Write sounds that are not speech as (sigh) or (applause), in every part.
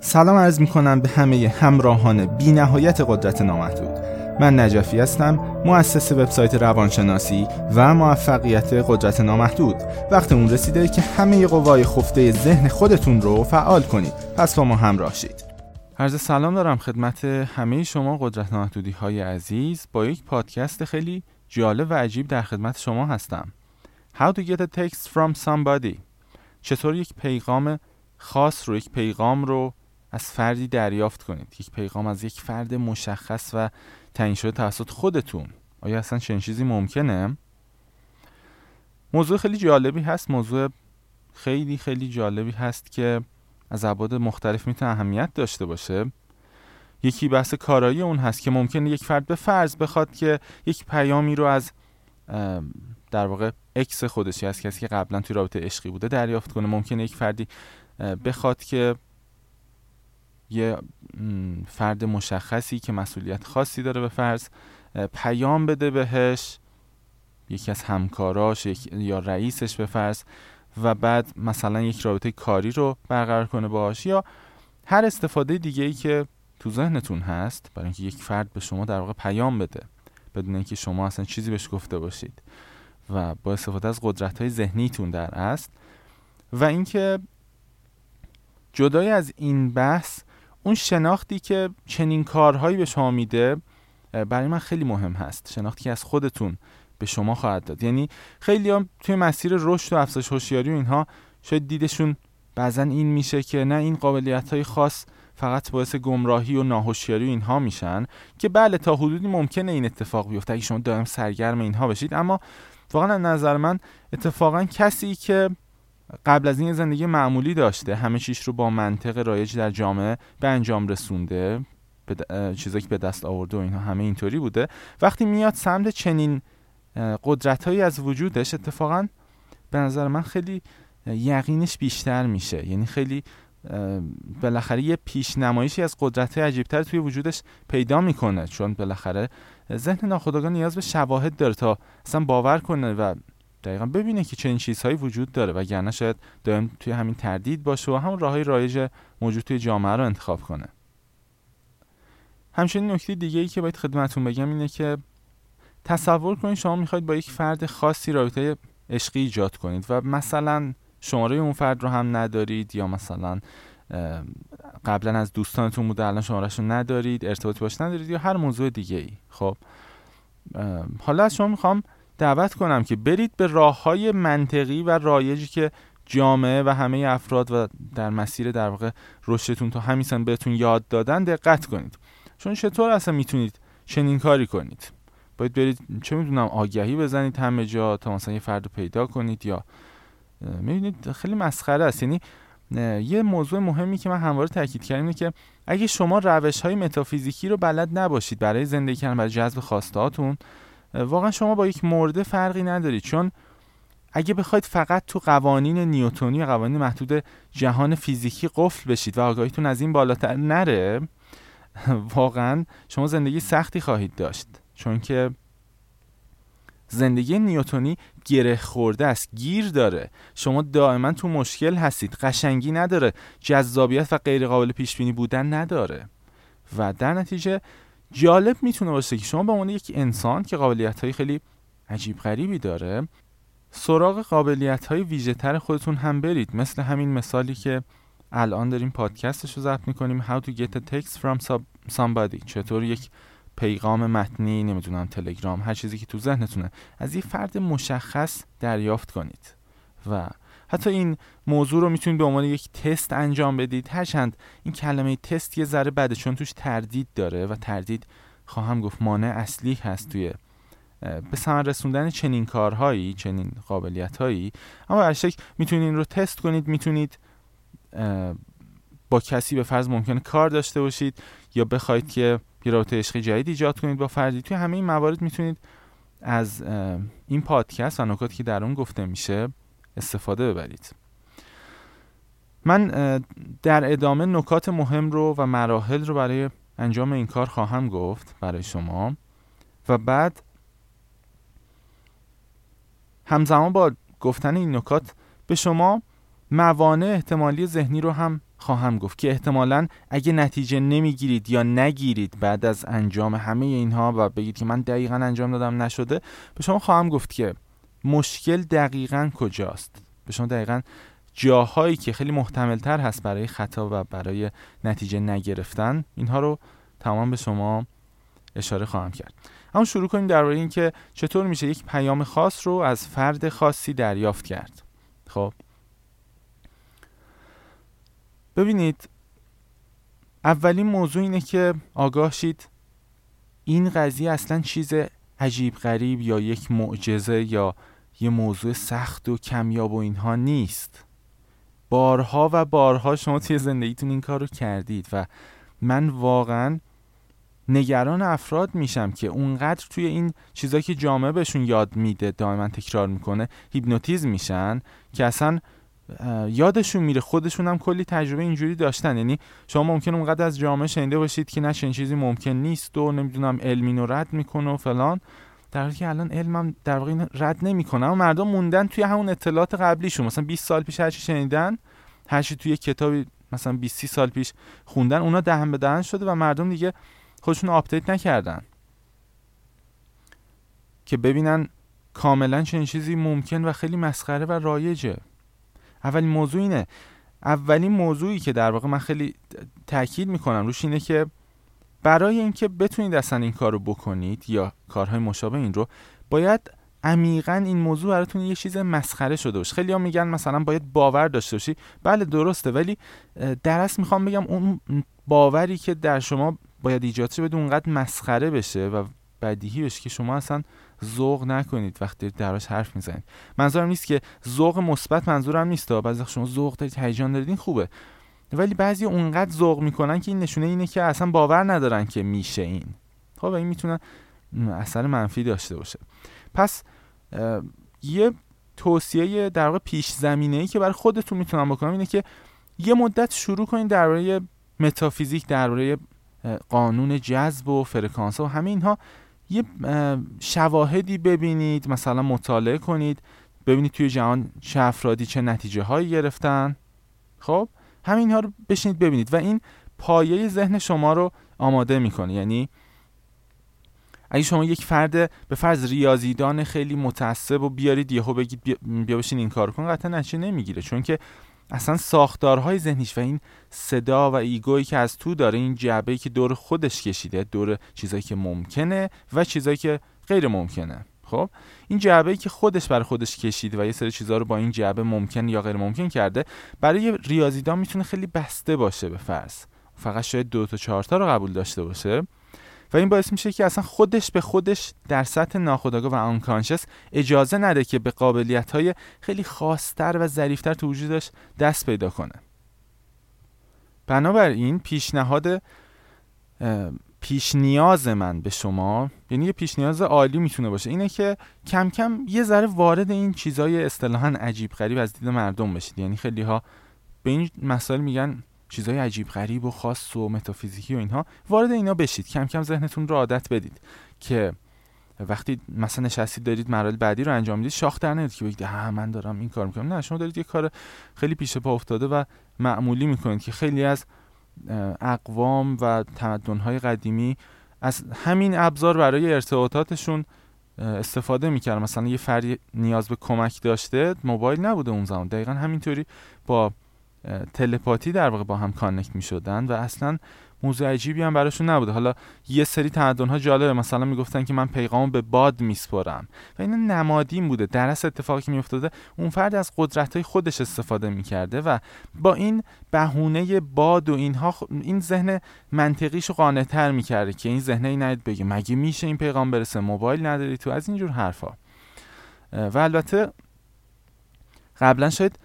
سلام عرض می کنم به همه همراهان بی نهایت قدرت نامحدود. من نجفی هستم مؤسس وبسایت روانشناسی و موفقیت قدرت نامحدود. وقت اون رسیده که همه قوای خفته ذهن خودتون رو فعال کنید. پس با ما همراه شید. عرض سلام دارم خدمت همه شما قدرت نامحدودی های عزیز. با یک پادکست خیلی جالب و عجیب در خدمت شما هستم. How to get a text from somebody. چطور یک پیغام خاص رو یک پیغام رو از فردی دریافت کنید یک پیغام از یک فرد مشخص و تعیین شده توسط خودتون. آیا اصلا چنین چیزی ممکنه؟ موضوع خیلی جالبی هست. موضوع خیلی خیلی جالبی هست که از ابعاد مختلف می‌تونه اهمیت داشته باشه. یکی بحث کارایی اون هست که ممکنه یک فرد به فرض بخواد که یک پیامی رو از در واقع اکس خودش از کسی که قبلا توی رابطه عشقی بوده دریافت کنه. ممکنه یک فردی بخواد که یه فرد مشخصی که مسئولیت خاصی داره به فرض پیام بده بهش یکی از همکاراش یا رئیسش به فرض و بعد مثلا یک رابطه کاری رو برقرار کنه باش یا هر استفاده دیگه ای که تو ذهنتون هست برای اینکه یک فرد به شما در واقع پیام بده بدون اینکه شما اصلا چیزی بهش گفته باشید و با استفاده از قدرت های ذهنیتون در است. و اینکه جدای از این بحث اون شناختی که چنین کارهایی به شما میده برای من خیلی مهم هست. شناختی که از خودتون به شما خواهد داد. یعنی خیلی هم توی مسیر رشد و افزایش هوشیاری و اینها شاید دیدشون بعضا این میشه که نه این قابلیت های خاص فقط باعث گمراهی و ناهوشیاری و اینها میشن که بله تا حدودی ممکنه این اتفاق بیفته. اگه شما دائم سرگرم اینها بشید. اما واقعا نظر من اتفاقا کسی که قبل از این زندگی معمولی داشته. همه چیش رو با منطق رایج در جامعه به انجام رسونده. چیزایی که به دست آورده و اینها همه اینطوری بوده. وقتی میاد سمت چنین قدرت هایی از وجودش اتفاقا به نظر من خیلی یقینش بیشتر میشه. یعنی خیلی بالاخره یه پیش نمایشی از قدرت عجیبتر توی وجودش پیدا می‌کنه. چون بالاخره ذهن ناخودآگاه نیاز به شواهد داره تا اصلا باور کنه و دقیقا ببینه که چنین چیزهایی وجود داره و گرنه شاید دائم توی همین تردید باشه و همون راههای رایج موجود توی جامعه رو انتخاب کنه. همچنین نکته دیگه ای که باید خدمتون بگم اینه که تصور کنید شما می‌خواید با یک فرد خاصی رابطه عشقی ایجاد کنید و مثلا شماره اون فرد رو هم ندارید یا مثلا قبلا از دوستانتون بوده الان شمارهشون ندارید ارتباطی باش ندارید یا هر موضوع دیگه ای خب حالا از شما می‌خوام دعوت کنم که برید به راه های منطقی و رایجی که جامعه و همه افراد و در مسیر در واقع رشدتون تا همین سن بهتون یاد دادن دقت کنید. چون چطور اصلا می‌تونید چنین کاری کنید؟ باید برید چه می‌دونم آگهی بزنید همه جا تا مثلا یه فرد پیدا کنید یا می‌بینید خیلی مسخره است. یعنی یه موضوع مهمی که من همواره تاکید کردم اینه که اگه شما روش های متافیزیکی رو بلد نباشید برای زندگی کردن برای جذب خواستهاتون واقعا شما با یک مرده فرقی ندارید. چون اگه بخواید فقط تو قوانین نیوتونی و قوانین محدود جهان فیزیکی قفل بشید و آگاهیتون از این بالاتر نره (laughs) واقعا شما زندگی سختی خواهید داشت. چون که زندگی نیوتونی گره خورده است گیر داره. شما دائما تو مشکل هستید قشنگی نداره جذابیت و غیر قابل پیش بینی بودن نداره. و در نتیجه جالب می‌تونه باشه که شما به عنوان یک انسان که قابلیت های خیلی عجیب غریبی داره سراغ قابلیت های ویژه تر خودتون هم برید. مثل همین مثالی که الان داریم پادکستش رو ضبط می‌کنیم How to get a text from somebody. چطور یک پیغام متنی نمی‌دونم تلگرام هر چیزی که تو ذهنتونه از یه فرد مشخص دریافت کنید. و حتی این موضوع رو می‌تونید به عنوان یک تست انجام بدید. هرچند این کلمه تست یه ذره بده چون توش تردید داره و تردید خواهم گفت مانع اصلی هست توی به ثمر رسوندن چنین کارهایی چنین قابلیت هایی اما هر شکل می‌تونید این رو تست کنید می‌تونید با کسی به فرض ممکنه کار داشته باشید یا بخواید که یه رابطه عشقی جدید ایجاد کنید با فردی. توی همه این موارد می‌تونید از این پادکست و نکاتی که در اون گفته میشه استفاده ببرید. من در ادامه نکات مهم رو و مراحل رو برای انجام این کار خواهم گفت برای شما و بعد همزمان با گفتن این نکات به شما موانع احتمالی ذهنی رو هم خواهم گفت که احتمالا اگه نتیجه نمی‌گیرید یا نگیرید بعد از انجام همه اینها و بگید که من دقیقا انجام دادم نشده به شما خواهم گفت که مشکل دقیقا کجاست؟ به شما دقیقا جاهایی که خیلی محتمل تر هست برای خطا و برای نتیجه نگرفتن اینها رو تمام به شما اشاره خواهم کرد. اما شروع کنیم درباره اینکه چطور میشه یک پیام خاص رو از فرد خاصی دریافت کرد. خب. ببینید اولین موضوع اینه که آگاه شید این قضیه اصلا چیز عجیب غریب یا یک معجزه یا یه موضوع سخت و کمیاب و اینها نیست. بارها و بارها شما توی زندگیتون این کار رو کردید و من واقعا نگران افراد میشم که اونقدر توی این چیزایی که جامعه بهشون یاد میده دائما تکرار می‌کنه هیپنوتیزم میشن که اصلا یادشون میره. خودشون هم کلی تجربه اینجوری داشتن. یعنی شما ممکن اونقدر از جامعه شنیده باشید که نه چیزی ممکن نیست و نمی‌دونم علمین رو رد می‌کنه و فلان. در حالی که الان علمم در واقع رد نمی‌کنه. اما مردم موندن توی همون اطلاعات قبلیشون. مثلا 20 سال پیش هرچی شنیدن هرچی توی کتابی مثلا 20 سال پیش خوندن اونا دهن به دهن شده و مردم دیگه خودشون آپدیت نکردن. که ببینن کاملا چنین چیزی ممکن و خیلی مسخره و رایجه. اولین موضوع اینه. اولین موضوعی که در واقع من خیلی تاکید می‌کنم روش اینه که برای اینکه بتونید اصلا این کار رو بکنید یا کارهای مشابه این رو باید عمیقا این موضوع براتون یه چیز مسخره شده باشه. خیلی ها میگن مثلا باید باور داشته باشی. بله درسته ولی در اصل می‌خوام بگم اون باوری که در شما باید ایجاد شه بدون اونقدر مسخره بشه و بدیهی بشه که شما اصلا ذوق نکنید وقتی دراش حرف می‌زنید. منظورم نیست که ذوق مثبت منظورم نیست بعضی شما ذوق دارید هیجان دارید این خوبه. ولی بعضی اونقدر ذوق می‌کنن که این نشونه اینه که اصلا باور ندارن که میشه این. خب این می‌تونه اثر منفی داشته باشه. پس یه توصیه در واقع پیش زمینه ای که برای خودتون می‌تونم بکنم اینه که یه مدت شروع کنید درباره متافیزیک درباره قانون جذب و فرکانس و همه اینها. یه شواهدی ببینید مثلا مطالعه کنید ببینید توی جهان چه افرادی چه نتیجه هایی گرفتن. خب همینها رو بشینید ببینید و این پایه ذهن شما رو آماده می‌کنه. یعنی اگه شما یک فرد به فرض ریاضیدان خیلی متعصب و بیارید یهو بگید بیا بشین این کار کن قطعا نتیجه نمی‌گیره. چون که اصلا ساختارهای ذهنیش و این صدا و ایگویی که از تو داره این جعبه که دور خودش کشیده دور چیزایی که ممکنه و چیزایی که غیر ممکنه. خب؟ این جعبه که خودش بر خودش کشیده و یه سری چیزها رو با این جعبه ممکن یا غیر ممکن کرده برای ریاضیدان می‌تونه خیلی بسته باشه به فرض. فقط شاید دو تا چهار تا رو قبول داشته باشه. و این باعث میشه که اصلا خودش به خودش در سطح ناخودآگاه و آنکانشس اجازه نده که به قابلیت های خیلی خاصتر و ظریفتر تو وجودش دست پیدا کنه. بنابراین پیشنهاد پیش نیاز من به شما یعنی یه پیش نیاز عالی می‌تونه باشه اینه که کم کم یه ذره وارد این چیزای اصطلاحا عجیب غریب از دید مردم بشید. یعنی خیلی ها به این مسائل میگن چیزای عجیب غریب و خاص و متافیزیکی و اینها وارد اینا بشید. کم کم ذهنتون رو عادت بدید که وقتی مثلا نشستید دارید مراحل بعدی رو انجام می‌دید شاخ در نمی‌دید که بگید ها من دارم این کار می‌کنم. نه شما دارید یه کار خیلی پیش پا افتاده و معمولی می‌کنید که خیلی از اقوام و تمدن‌های قدیمی از همین ابزار برای ارتباطاتشون استفاده می‌کردن. مثلا یه فردی نیاز به کمک داشته موبایل نبوده اون زمان. دقیقا همینطوری با تلپاتی در واقع با هم کانکت می شدن و اصلا موضوع عجیبی هم براشون نبوده. حالا یه سری تمدن ها جالبه. مثلا می‌گفتن که من پیغام به باد میسپرم. و این نمادین بوده. در اصل اتفاقی که میافتاده اون فرد از قدرت های خودش استفاده می‌کرده و با این بهونه باد و اینها این ذهن منطقیشو قانع تر می‌کرده که این ذهنه ای نید بگه مگه میشه این پیغام برسه؟ موبایل نداری تو؟ از اینجور حرفا. و البته قبلا شاید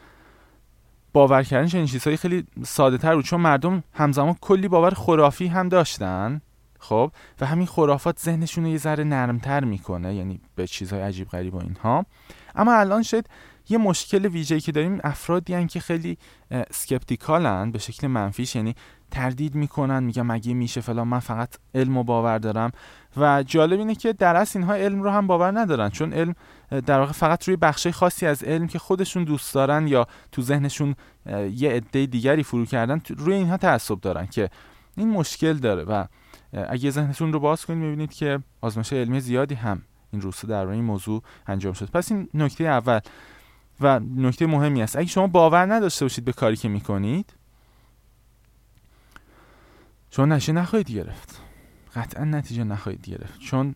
باور کردن چنین چیزهایی خیلی ساده تر بود چون مردم همزمان کلی باور خرافی هم داشتن خب؟ و همین خرافات ذهنشون رو یه ذره نرمتر می‌کنه یعنی به چیزهای عجیب غریب و اینها. اما الان شاید یه مشکل ویژه‌ای که داریم افرادی هن که خیلی سکپتیکالن به شکل منفیش یعنی تردید می‌کنن میگن مگه میشه فلان من فقط علم و باور دارم. و جالب اینه که در اصل اینها علم رو هم باور ندارن چون علم در واقع فقط روی بخش خاصی از علم که خودشون دوست دارن یا تو ذهنشون یه عده دیگری فرو کردن روی اینها تعصب دارن که این مشکل داره. و اگه ذهنتون رو باز کنید می‌بینید که آزمایش علمی زیادی هم این روستا در این موضوع انجام شد. پس این نکته اول و نکته مهمی است. اگه شما باور نداشته باشید به کاری که می‌کنید شما نشه نخواهید گرفت. قطعا نتیجه نخواهید گرفت. چون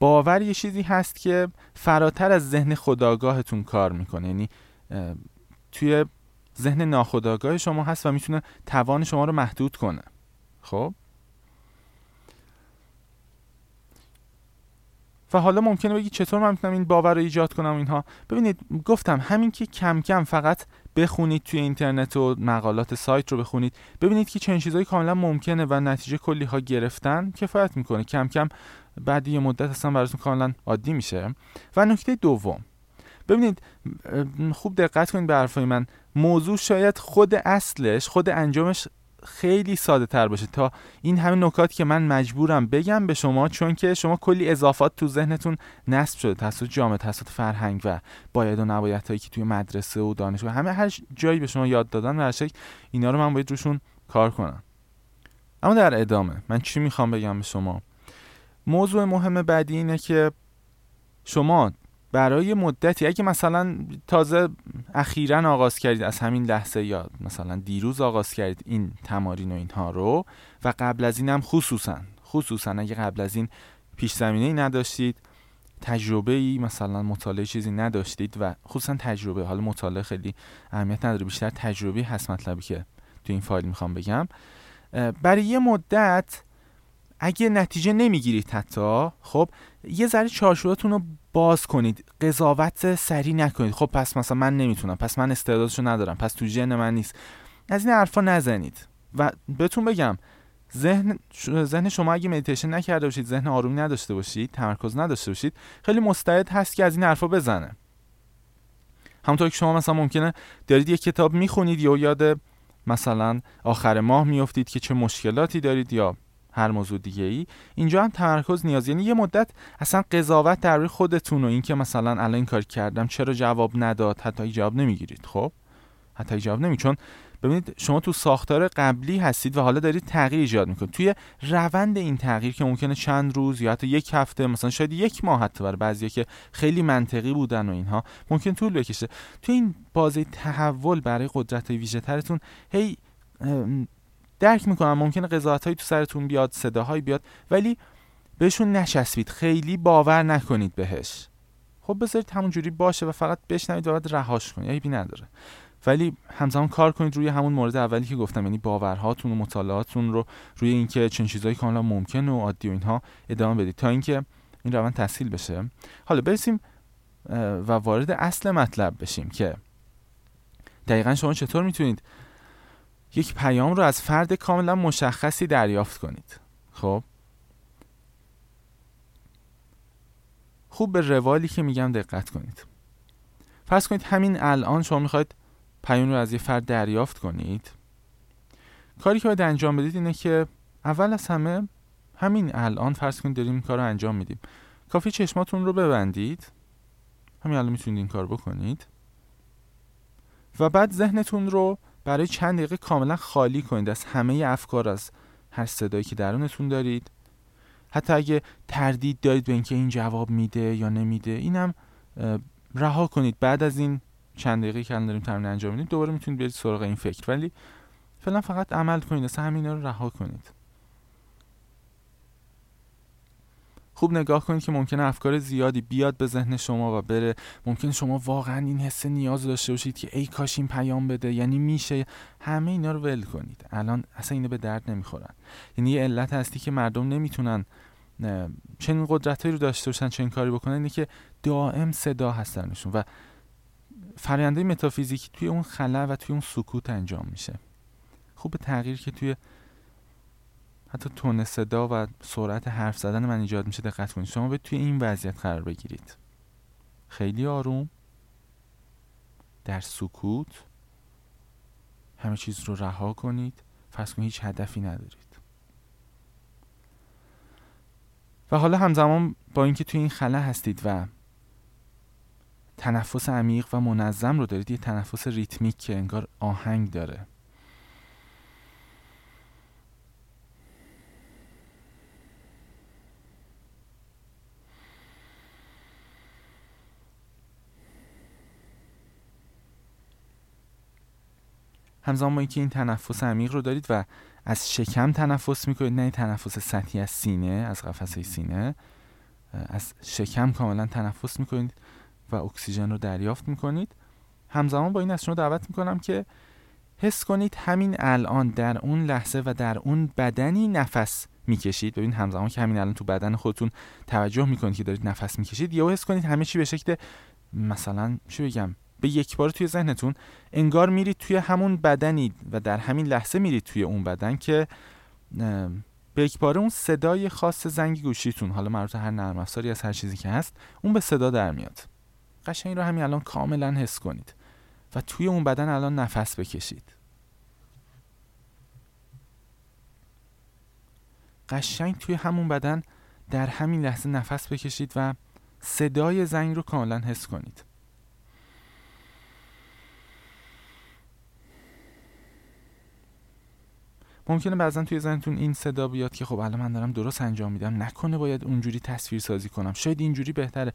باور یه چیزی هست که فراتر از ذهن خداگاهتون کار می‌کنه. یعنی توی ذهن ناخداگاه شما هست و می‌تونه توان شما رو محدود کنه. خب؟ و حالا ممکنه بگی چطور من می‌تونم این باور رو ایجاد کنم اینها. ببینید گفتم همین که کم کم فقط بخونید توی اینترنت و مقالات سایت رو بخونید ببینید که چنین چیزهایی کاملا ممکنه و نتیجه کلی ها گرفتن کفایت می‌کنه. کم کم بعد یه مدت اصلا براتون کاملا عادی میشه. و نکته دوم. ببینید خوب دقت کنید به حرفای من. موضوع شاید خود اصلش خود انجامش خیلی ساده تر باشه. تا این همه نکات که من مجبورم بگم به شما چون که شما کلی اضافات تو ذهنتون نصب شده. توسط جامعه توسط فرهنگ و باید و نباید هایی که توی مدرسه و دانشگاه همه هر جایی به شما یاد دادن و شکل اینا رو من باید روشون کار کنم. اما در ادامه من چی می‌خوام بگم به شما؟ موضوع مهم بعدی اینه که شما برای مدتی اگه مثلا تازه اخیرا آغاز کردید از همین لحظه یا مثلا دیروز آغاز کردید این تمارین و اینها رو و قبل از این هم خصوصا خصوصا اگه قبل از این پیش زمینه ای نداشتید تجربه ای مثلا مطالعه چیزی نداشتید و خصوصا تجربه حالا مطالعه خیلی اهمیت نداره بیشتر تجربی هست مطلبی که تو این فایل می‌خوام بگم برای یه مدت اگه نتیجه نمی‌گیرید حتی خب یه ذره چارچوبتون رو باز کنید. قضاوت سری نکنید. خب پس مثلا من نمی‌تونم. پس من استعدادشو ندارم. پس تو ژن من نیست. از این حرفا نزنید. و بهتون بگم ذهن ذهن شما اگه مدیتیشن نکرده باشید ذهن آرومی نداشته باشید تمرکز نداشته باشید خیلی مستعد هست که از این حرفا بزنه. همونطور که شما مثلا ممکنه دارید یه کتاب می‌خونید یا یاد مثلا آخر ماه میافتید که چه مشکلاتی دارید یا هر موضوع دیگه ای اینجا هم تمرکز نیاز. یعنی یه مدت اصلا قضاوت در روی خودتون و اینکه مثلا الان این کار کردم چرا جواب نداد؟ حتی جواب نمی‌گیرید خب؟ حتی جواب نمی چون ببینید شما تو ساختار قبلی هستید و حالا دارید تغییر ایجاد می‌کنید. توی روند این تغییر که ممکنه چند روز یا حتی یک هفته مثلا شاید یک ماه حتی برای بعضیا که خیلی منطقی بودن و اینها ممکن طول بکشه. توی این بازه تحول برای قدرت ویژه ترتون هی درک می‌کنم. ممکنه قضاوت هایی تو سرتون بیاد صداهایی بیاد ولی بهشون نشسبید خیلی باور نکنید بهش. خب بذارید همون جوری باشه و فقط بشنوید و بعد رهاش کنید. عیبی نداره. ولی همزمان کار کنید روی همون مورد اولی که گفتم یعنی باورهاتون و مطالعاتون رو روی اینکه چنین چیزایی کاملا ممکن و عادی و اینها ادامه بدید تا اینکه این روند تسهیل بشه. حالا برسیم و وارد اصل مطلب بشیم که دقیقا شما چطور می‌تونید یک پیام رو از فرد کاملا مشخصی دریافت کنید. خب؟ خوب به روالی که میگم دقت کنید. فرض کنید همین الان شما می‌خواید پیام رو از یه فرد دریافت کنید. کاری که باید انجام بدید اینه که اول از همه همین الان فرض کنید داریم این کار رو انجام میدیم. کافی چشماتون رو ببندید. همین الان می‌تونید این کار بکنید. و بعد ذهنتون رو برای چند دقیقه کاملا خالی کنید. از همه افکار از هر صدایی که درونتون دارید. حتی اگه تردید دارید به اینکه این جواب میده یا نمیده اینم رها کنید. بعد از این چند دقیقه که داریم تمرین انجام میدیم دوباره می‌تونید برید سراغ این فکر. ولی فعلا فقط عمل کنید. اصلا همینا رو رها کنید. خوب نگاه کنید که ممکنه افکار زیادی بیاد به ذهن شما و بره. ممکن شما واقعا این حس نیاز داشته باشید که ای کاش این پیام بده. یعنی میشه همه اینا رو ول کنید. الان اصلا اینا به درد نمی‌خورن. یعنی یه علت هستی که مردم نمی‌تونن چنین قدرتایی رو داشته باشن چنین کاری بکنن اینه که دائم صدا هستنشون و فرآیندهای متافیزیکی توی اون خلا و توی اون سکوت انجام میشه. خوب تغییر که توی حتی تون صدا و سرعت حرف زدن من ایجاد میشه دقت کنید. شما به توی این وضعیت قرار بگیرید. خیلی آروم. در سکوت. همه چیز رو رها کنید. فرض کنید هیچ هدفی ندارید. و حالا همزمان با اینکه توی این خلا هستید و تنفس عمیق و منظم رو دارید یه تنفس ریتمیک که انگار آهنگ داره. همزمان با اینکه این تنفس عمیق رو دارید و از شکم تنفس می‌کنید نه تنفس سطحی از سینه از قفسه سینه از شکم کاملا تنفس می‌کنید و اکسیژن رو دریافت می‌کنید. همزمان با این از شما دعوت می‌کنم که حس کنید همین الان در اون لحظه و در اون بدنی نفس می‌کشید. ببین همزمان که همین الان تو بدن خودتون توجه می‌کنید که دارید نفس می‌کشید یا حس کنید همه چی به شکل مثلا چی بگم؟ به یک بار توی ذهنتون انگار میرید توی همون بدنی و در همین لحظه میرید توی اون بدن که به یک باره اون صدای خاص زنگ گوشیتون حالا مربوط هر نرم افزاری از هر چیزی که هست اون به صدا در میاد. قشنگ رو همین الان کاملا حس کنید و توی اون بدن الان نفس بکشید. قشنگ توی همون بدن در همین لحظه نفس بکشید و صدای زنگ رو کاملا حس کنید. ممکنه بعضا توی ذهنتون این صدا بیاد که خب الان من دارم درست انجام میدم. نکنه باید اونجوری تصویر سازی کنم. شاید اینجوری بهتره.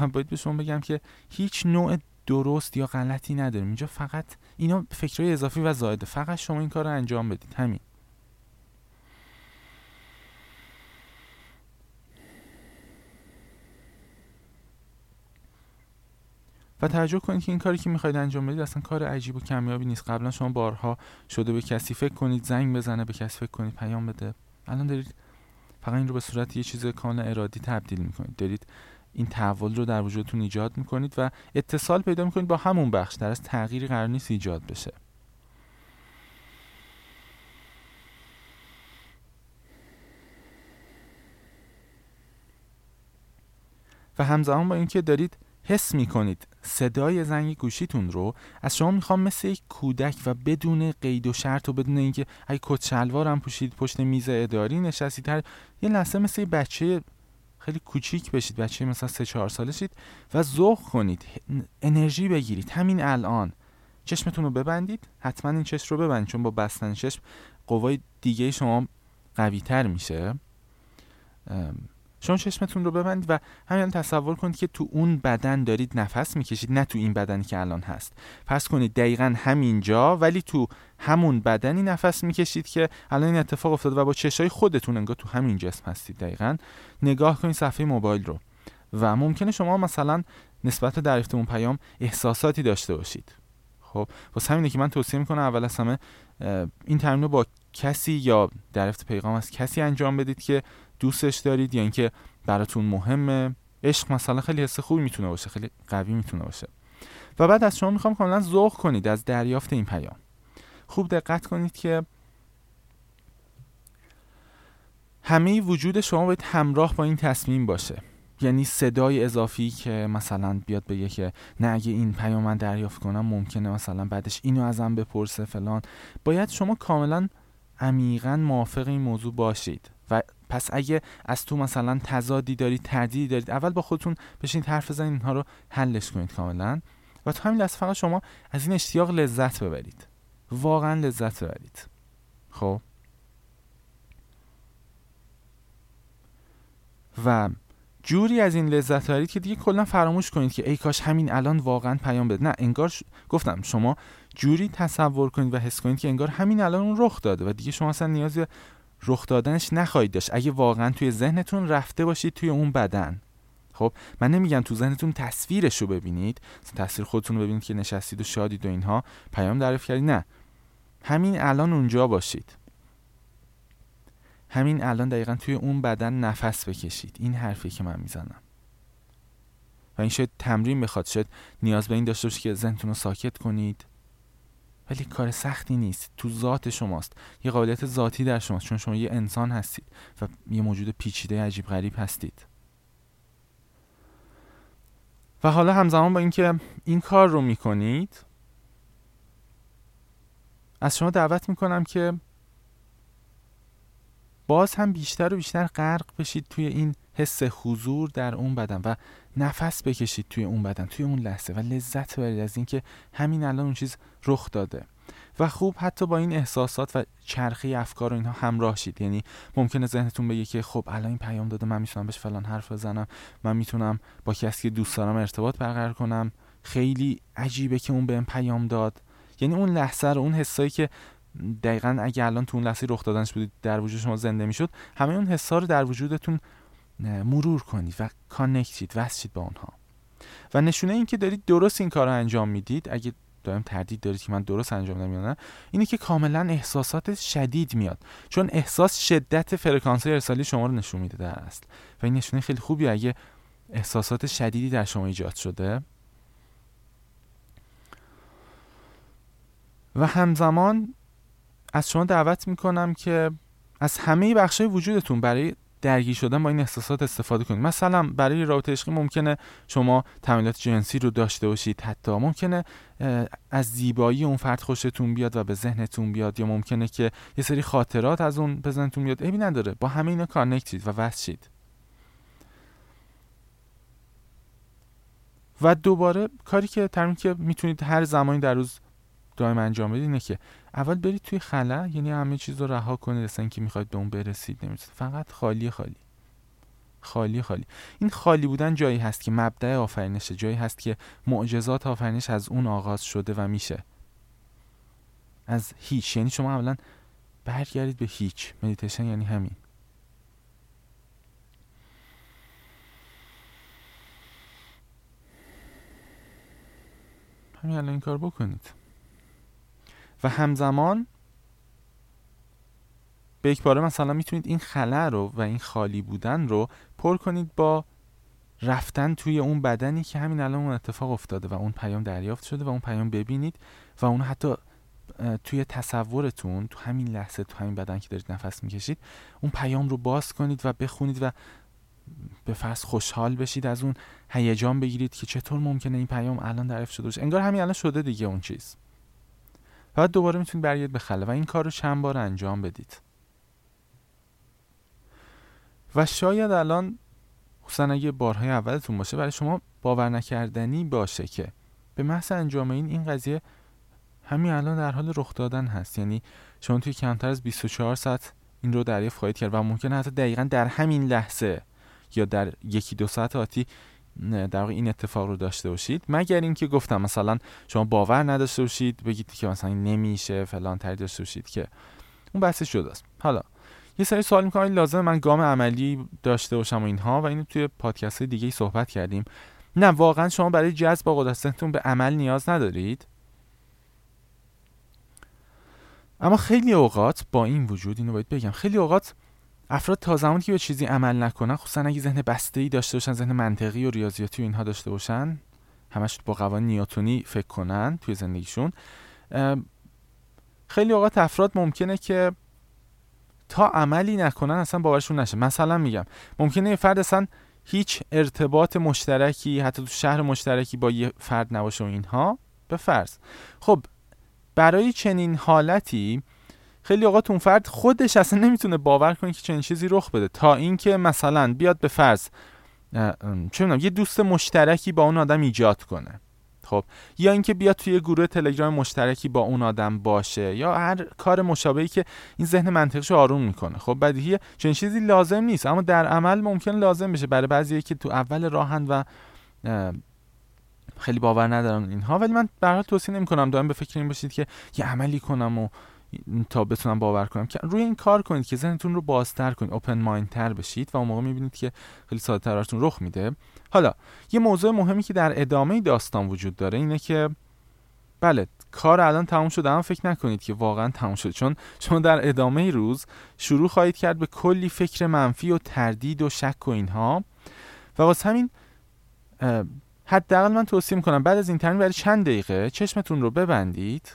و باید به شما بگم که هیچ نوع درست یا غلطی نداریم. اینجا فقط اینا فکرهای اضافی و زایده فقط شما این کار رو انجام بدید. همین. و توجه کنید که این کاری که می‌خواید انجام بدید اصلا کار عجیب و کمیابی نیست. قبلا شما بارها شده به کسی فکر کنید زنگ بزنه به کسی فکر کنید پیام بده. الان دارید فقط این رو به صورت یه چیز کاملا ارادی تبدیل می‌کنید. دارید این تحول رو در وجودتون ایجاد می‌کنید و اتصال پیدا می‌کنید با همون بخش در از تغییری قرار نیست ایجاد بشه. و همزمان با اینکه دارید حس می کنید صدای زنگ گوشیتون رو از شما می‌خوام مثل یک کودک و بدون قید و شرط و بدون اینکه اگه کت شلوارم پوشید پشت میز اداری نشستید هر یه لحظه مثل بچه خیلی کوچیک بشید بچه مثلا سه چهار ساله شید و ذوق کنید انرژی بگیرید. همین الان. چشمتون رو ببندید. حتما این چشم رو ببندید چون با بستن چشم قوای دیگه شما قوی تر میشه شما چشمتون رو ببندید و همین تصور کنید که تو اون بدن دارید نفس می‌کشید نه تو این بدنی که الان هست. پس کنید دقیقا همینجا ولی تو همون بدنی نفس می‌کشید که الان این اتفاق افتاده و با چشای خودتون انگار تو همین جسم هستید دقیقا. نگاه کنید صفحه موبایل رو و ممکنه شما مثلا نسبت به دریافت اون پیام احساساتی داشته باشید. خب واسه همینه که من توصیه می‌کنم اول از همه این تمرین رو با کسی یا دریافت پیغام از کسی انجام بدید که دوستش دارید یا اینکه براتون مهمه. عشق مثلا خیلی حس خوبی می‌تونه باشه خیلی قوی می‌تونه باشه. و بعد از شما می‌خوام کاملا ذوق کنید از دریافت این پیام. خوب دقت کنید که همه وجود شما باید همراه با این تصمیم باشه. یعنی صدای اضافی که مثلا بیاد بگه که نه اگه این پیام من دریافت کنم ممکنه مثلا بعدش اینو ازم بپرسه فلان. باید شما کاملا عمیقا موافق این موضوع باشید و پس اگه از تو مثلا تضادی دارید تردیدی دارید اول با خودتون بشینید حرف بزنید اینها رو حلش کنید کاملا. و تو همین لحظه فقط شما از این اشتیاق لذت ببرید. واقعا لذت ببرید. خب؟ و جوری از این لذت دارید که دیگه کلا فراموش کنید که ای کاش همین الان واقعا پیام بده. نه انگار گفتم شما جوری تصور کنید و حس کنید که انگار همین الان اون رخ داده و دیگه شما اصلا نیازی رخ دادنش نخواهید داشت. اگه واقعا توی ذهنتون رفته باشید توی اون بدن. خب من نمیگم تو ذهنتون تصویرش رو ببینید. تصویر خودتون رو ببینید که نشستید و شادید و اینها. پیام دریافت کردید نه. همین الان اونجا باشید. همین الان دقیقا توی اون بدن نفس بکشید. این حرفی که من می‌زنم. و این شاید تمرین بخواد. شاید نیاز به این داشته باشید که ذهنتون رو ساکت کنید. ولی کار سختی نیست. تو ذات شماست. یه قابلیت ذاتی در شماست. چون شما یه انسان هستید و یه موجود پیچیده عجیب غریب هستید. و حالا همزمان با اینکه این کار رو می‌کنید از شما دعوت می‌کنم که باز هم بیشتر و بیشتر غرق بشید توی این حس حضور در اون بدن و نفس بکشید توی اون بدن توی اون لحظه و لذت برید از اینکه همین الان اون چیز رخ داده. و خوب حتی با این احساسات و چرخی افکار و اینها همراه شید. یعنی ممکنه ذهنتون بگه که خب الان این پیام داده من می‌تونم بهش فلان حرف بزنم من می‌تونم با کسی که دوست دارم ارتباط برقرار کنم. خیلی عجیبه که اون بهم پیام داد. یعنی اون لحظه رو اون حسایی که دقیقا اگه الان تو اون لحظه رخ دادنش بودید در وجود شما زنده می‌شد همه اون حسا رو در وجودتون مرور کنید و کانکتید وصل با اونها. و نشونه این که دارید درست این کار رو انجام می‌دید اگه دائم تردید دارید که من درست انجام نمیدم نه اینه که کاملا احساسات شدید میاد. چون احساس شدت فرکانس ارسالی شما رو نشون میده در اصل. و این نشونه خیلی خوبی اگه احساسات شدیدی در شما ایجاد شده. و همزمان از شما دعوت می‌کنم که از همه بخشای وجودتون برای درگیر شدن با این احساسات استفاده کنید. مثلا برای رابطه عشقی ممکنه شما تمایلات جنسی رو داشته باشید حتی. ممکنه از زیبایی اون فرد خوشتون بیاد و به ذهنتون بیاد یا ممکنه که یه سری خاطرات از اون به ذهنتون بیاد. عیبی نداره. با همه اینا کانکتید و وصل و دوباره کاری که ترمیم که می‌تونید هر زمانی در روز دائم انجام بدید اینه که اول برید توی خلا یعنی همه چیز رو رها کنید اصلا اینکه می‌خواید به اون برسید نمیشه فقط خالی خالی. خالی خالی. این خالی بودن جایی هست که مبدع آفرینشه جایی هست که معجزات آفرینش از اون آغاز شده و میشه. از هیچ. یعنی شما اولا برگردید به هیچ. مدیتیشن یعنی همین. همین الان این کار بکنید. و همزمان به یک باره مثلا می‌تونید این خلا رو و این خالی بودن رو پر کنید با رفتن توی اون بدنی که همین الان اون اتفاق افتاده و اون پیام دریافت شده و اون پیام ببینید و اون حتی توی تصورتون تو همین لحظه تو همین بدن که دارید نفس می‌کشید اون پیام رو باز کنید و بخونید و به فرض خوشحال بشید از اون هیجان بگیرید که چطور ممکنه این پیام الان دریافت شده باشه. انگار همین الان شده دیگه اون چیز. بعد دوباره می‌تونید برگردید به خلا و این کار رو چند بار انجام بدید. و شاید الان خصوصا اگه بارهای اولتون باشه برای شما باور نکردنی باشه که به محض انجام این این قضیه همین الان در حال رخ دادن هست. یعنی شما توی کمتر از 24 ساعت این رو دریافت خواهید کرد و ممکنه حتی دقیقا در همین لحظه یا در یکی دو ساعت آتی در واقع این اتفاق رو داشته باشید. مگر اینکه گفتم مثلا شما باور نداشته باشید بگید که مثلا نمیشه فلان تری داشته باشید که اون بحثش جداست حالا یه سری سوال می‌کنم. لازم من گام عملی داشته باشم و اینها و اینو توی پادکست دیگه صحبت کردیم. نه واقعا شما برای جذب قدرتتون به عمل نیاز ندارید. اما خیلی اوقات با این وجود اینو باید بگم. خیلی اوقات افراد تا زمانی که به چیزی عمل نکنن خصوصا اگه ذهن بسته ای داشته باشن ذهن منطقی و ریاضیاتی و اینها داشته باشن همش با قوانین نیوتونی فکر کنن توی زندگیشون خیلی اوقات افراد ممکنه که تا عملی نکنن اصلا باورشون نشه. مثلا میگم ممکنه یه فرد اصلا هیچ ارتباط مشترکی حتی تو شهر مشترکی با یه فرد نباشه و اینها به فرض. خب برای چنین حالتی خیلی اوقات اون فرد خودش اصلا نمی‌تونه باور کنه که چنین چیزی رخ بده. تا اینکه مثلا بیاد به فرض چه یه دوست مشترکی با اون آدم ایجاد کنه. خب یا اینکه بیاد توی گروه تلگرام مشترکی با اون آدم باشه یا هر کار مشابهی که این ذهن منطقش آروم می‌کنه. خب بدیهیه چنین چیزی لازم نیست اما در عمل ممکن لازم بشه. برای بعضی که تو اول راهن و خیلی باور ندارم اینها. ولی من به توصیه نمی‌کنم. دائم به فکر این باشید که یه عملی کنم و تا بتونم باور کنم که روی این کار کنید که ذهنتون رو بازتر کنید اوپن مایند تر بشید و اون موقع می‌بینید که خیلی ساده تراتون رخ میده. حالا یه موضوع مهمی که در ادامه داستان وجود داره اینه که بله کار الان تموم شده اما فکر نکنید که واقعا تموم شده چون شما در ادامه روز شروع خواهید کرد به کلی فکر منفی و تردید و شک و اینها. و واسه همین حداقل من توصیه می‌کنم بعد از این تمرین برای چند دقیقه چشمتون رو ببندید.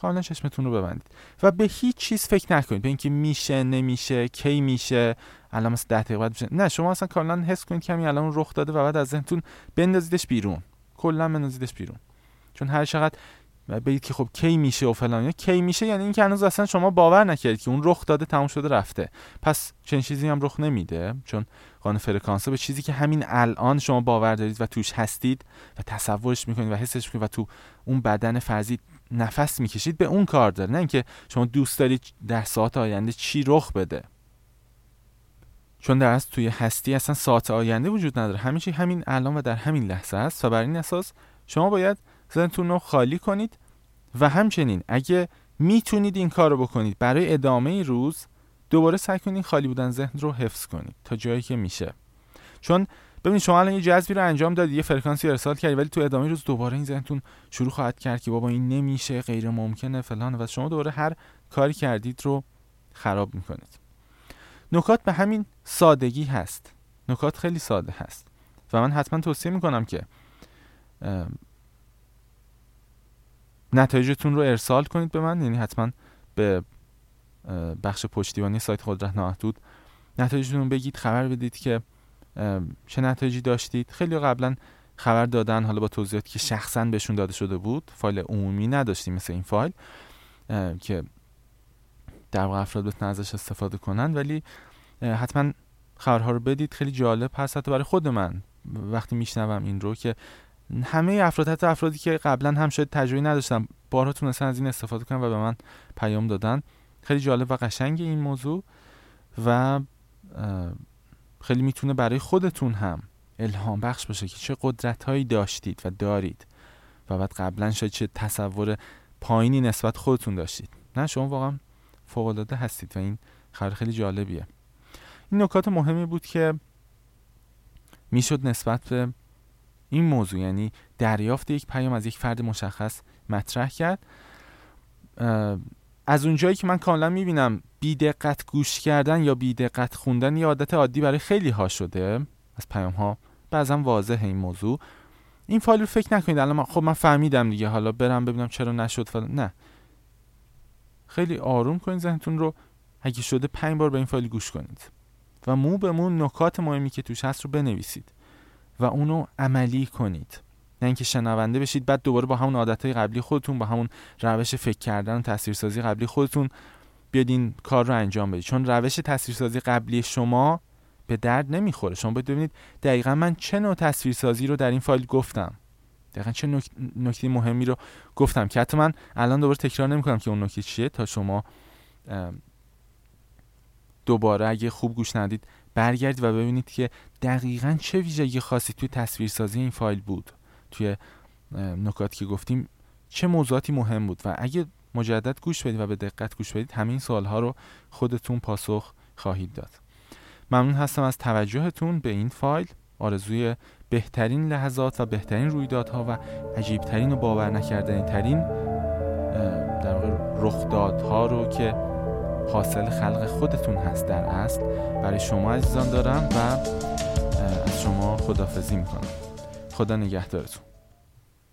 کاملا چشمتون رو ببندید. و به هیچ چیز فکر نکنید. به اینکه میشه نمیشه کی میشه الان مثلا 10 دقیقه بعد میشه. نه شما اصلا کاملا حس کنید که همین الان رخ داده و بعد از ذهنتون بندازیدش بیرون. کلا بندازیدش بیرون. چون هر چقدر بگید که خب کی میشه و فلان. کی میشه یعنی اینکه هنوز اصلا شما باور نکردید که اون رخ داده تموم شده رفته. پس چنین چیزی هم رخ نمیده. چون قانون فرکانسه به چیزی که همین الان شما باور دارید و توش هستید و تصورش می‌کنید و حسش می‌کنید و تو اون بدن فرضی نفس می‌کشید به اون کار داره. نه اینکه شما دوست دارید در ساعت آینده چی رخ بده. چون در از توی هستی اصلا ساعت آینده وجود نداره. همه چی همین الان و در همین لحظه است و بر این اساس شما باید ذهنتون رو خالی کنید و همچنین اگه می‌تونید این کار رو بکنید برای ادامه روز دوباره سعی کنید خالی بودن ذهن رو حفظ کنید تا جایی که میشه. چون ببینید شما الان یه جذبی رو انجام دادید یه فرکانسی ارسال کردید ولی تو ادامه روز دوباره این ذهنتون شروع خواهد کرد که بابا این نمیشه غیر ممکنه فلان و شما دوباره هر کاری کردید رو خراب می‌کنید. نکات به همین سادگی هست. نکات خیلی ساده هست. و من حتما توصیه می‌کنم که نتایجتون رو ارسال کنید به من. یعنی حتما به بخش پشتیبانی سایت قدرت نامحدود نتایجتون بگید خبر بدید که چه نتایجی داشتید؟ خیلی قبلا خبر دادن حالا با توضیحاتی که شخصا بهشون داده شده بود فایل عمومی نداشتیم مثل این فایل که در واقع افراد بتونن ازش استفاده کنن ولی حتما خبرها رو بدید. خیلی جالب هست حتی برای خود من. وقتی میشنوم این رو که همه افراد حتی افرادی که قبلا هم شاید تجربه نداشتن بارها تونستن از این استفاده کنن و به من پیام دادن. خیلی جالب و قشنگ این موضوع و خیلی می‌تونه برای خودتون هم الهام بخش باشه که چه قدرت هایی داشتید و دارید و بعد قبلا شاید چه تصور پایینی نسبت خودتون داشتید. نه شما واقعا فوق العاده هستید و این خبر خیلی جالبیه. این نکات مهمی بود که می‌شد نسبت به این موضوع یعنی دریافت یک پیام از یک فرد مشخص مطرح کرد. از اونجایی که من کاملا می‌بینم بیدقت گوش کردن یا بیدقت خوندن یه عادت عادی برای خیلی ها شده. از پیام ها بعضا واضحه این موضوع. این فایل رو فکر نکنید. الان خب من فهمیدم دیگه. حالا برم ببینم چرا نشد فلان. نه. خیلی آروم کنید ذهنتون رو. اگه شده پنج بار به این فایل گوش کنید. و مو به مو نکات مهمی که توش هست رو بنویسید. و اونو عملی کنید. نه اینکه شنونده بشید بعد دوباره با همون عادتهای قبلی خودتون با همون روش فکر کردن و تاثیرسازی قبلی خودتون بیاد این کار رو انجام بدید چون روش تاثیرسازی قبلی شما به درد نمی‌خوره. شما باید ببینید دقیقا من چه نوع تصویرسازی رو در این فایل گفتم. دقیقا چه نکته مهمی رو گفتم که حتی من الان دوباره تکرار نمی‌کنم که اون نکته چیه تا شما دوباره اگه خوب گوش ندید برگردید و ببینید که دقیقا چه ویژگی خاصی توی تصویرسازی این فایل بود. توی نکاتی که گفتیم چه موضوعاتی مهم بود. و اگه مجدد گوش بدید و به دقت گوش بدید همین سوال ها رو خودتون پاسخ خواهید داد. ممنون هستم از توجهتون به این فایل. آرزوی بهترین لحظات و بهترین رویدادها و عجیبترین و باور نکردنی ترین در واقع رخدادها رو که حاصل خلق خودتون هست در اصل برای شما عزیزان دارم و از شما خدافزی می‌کنم. خدا نگهدارتون.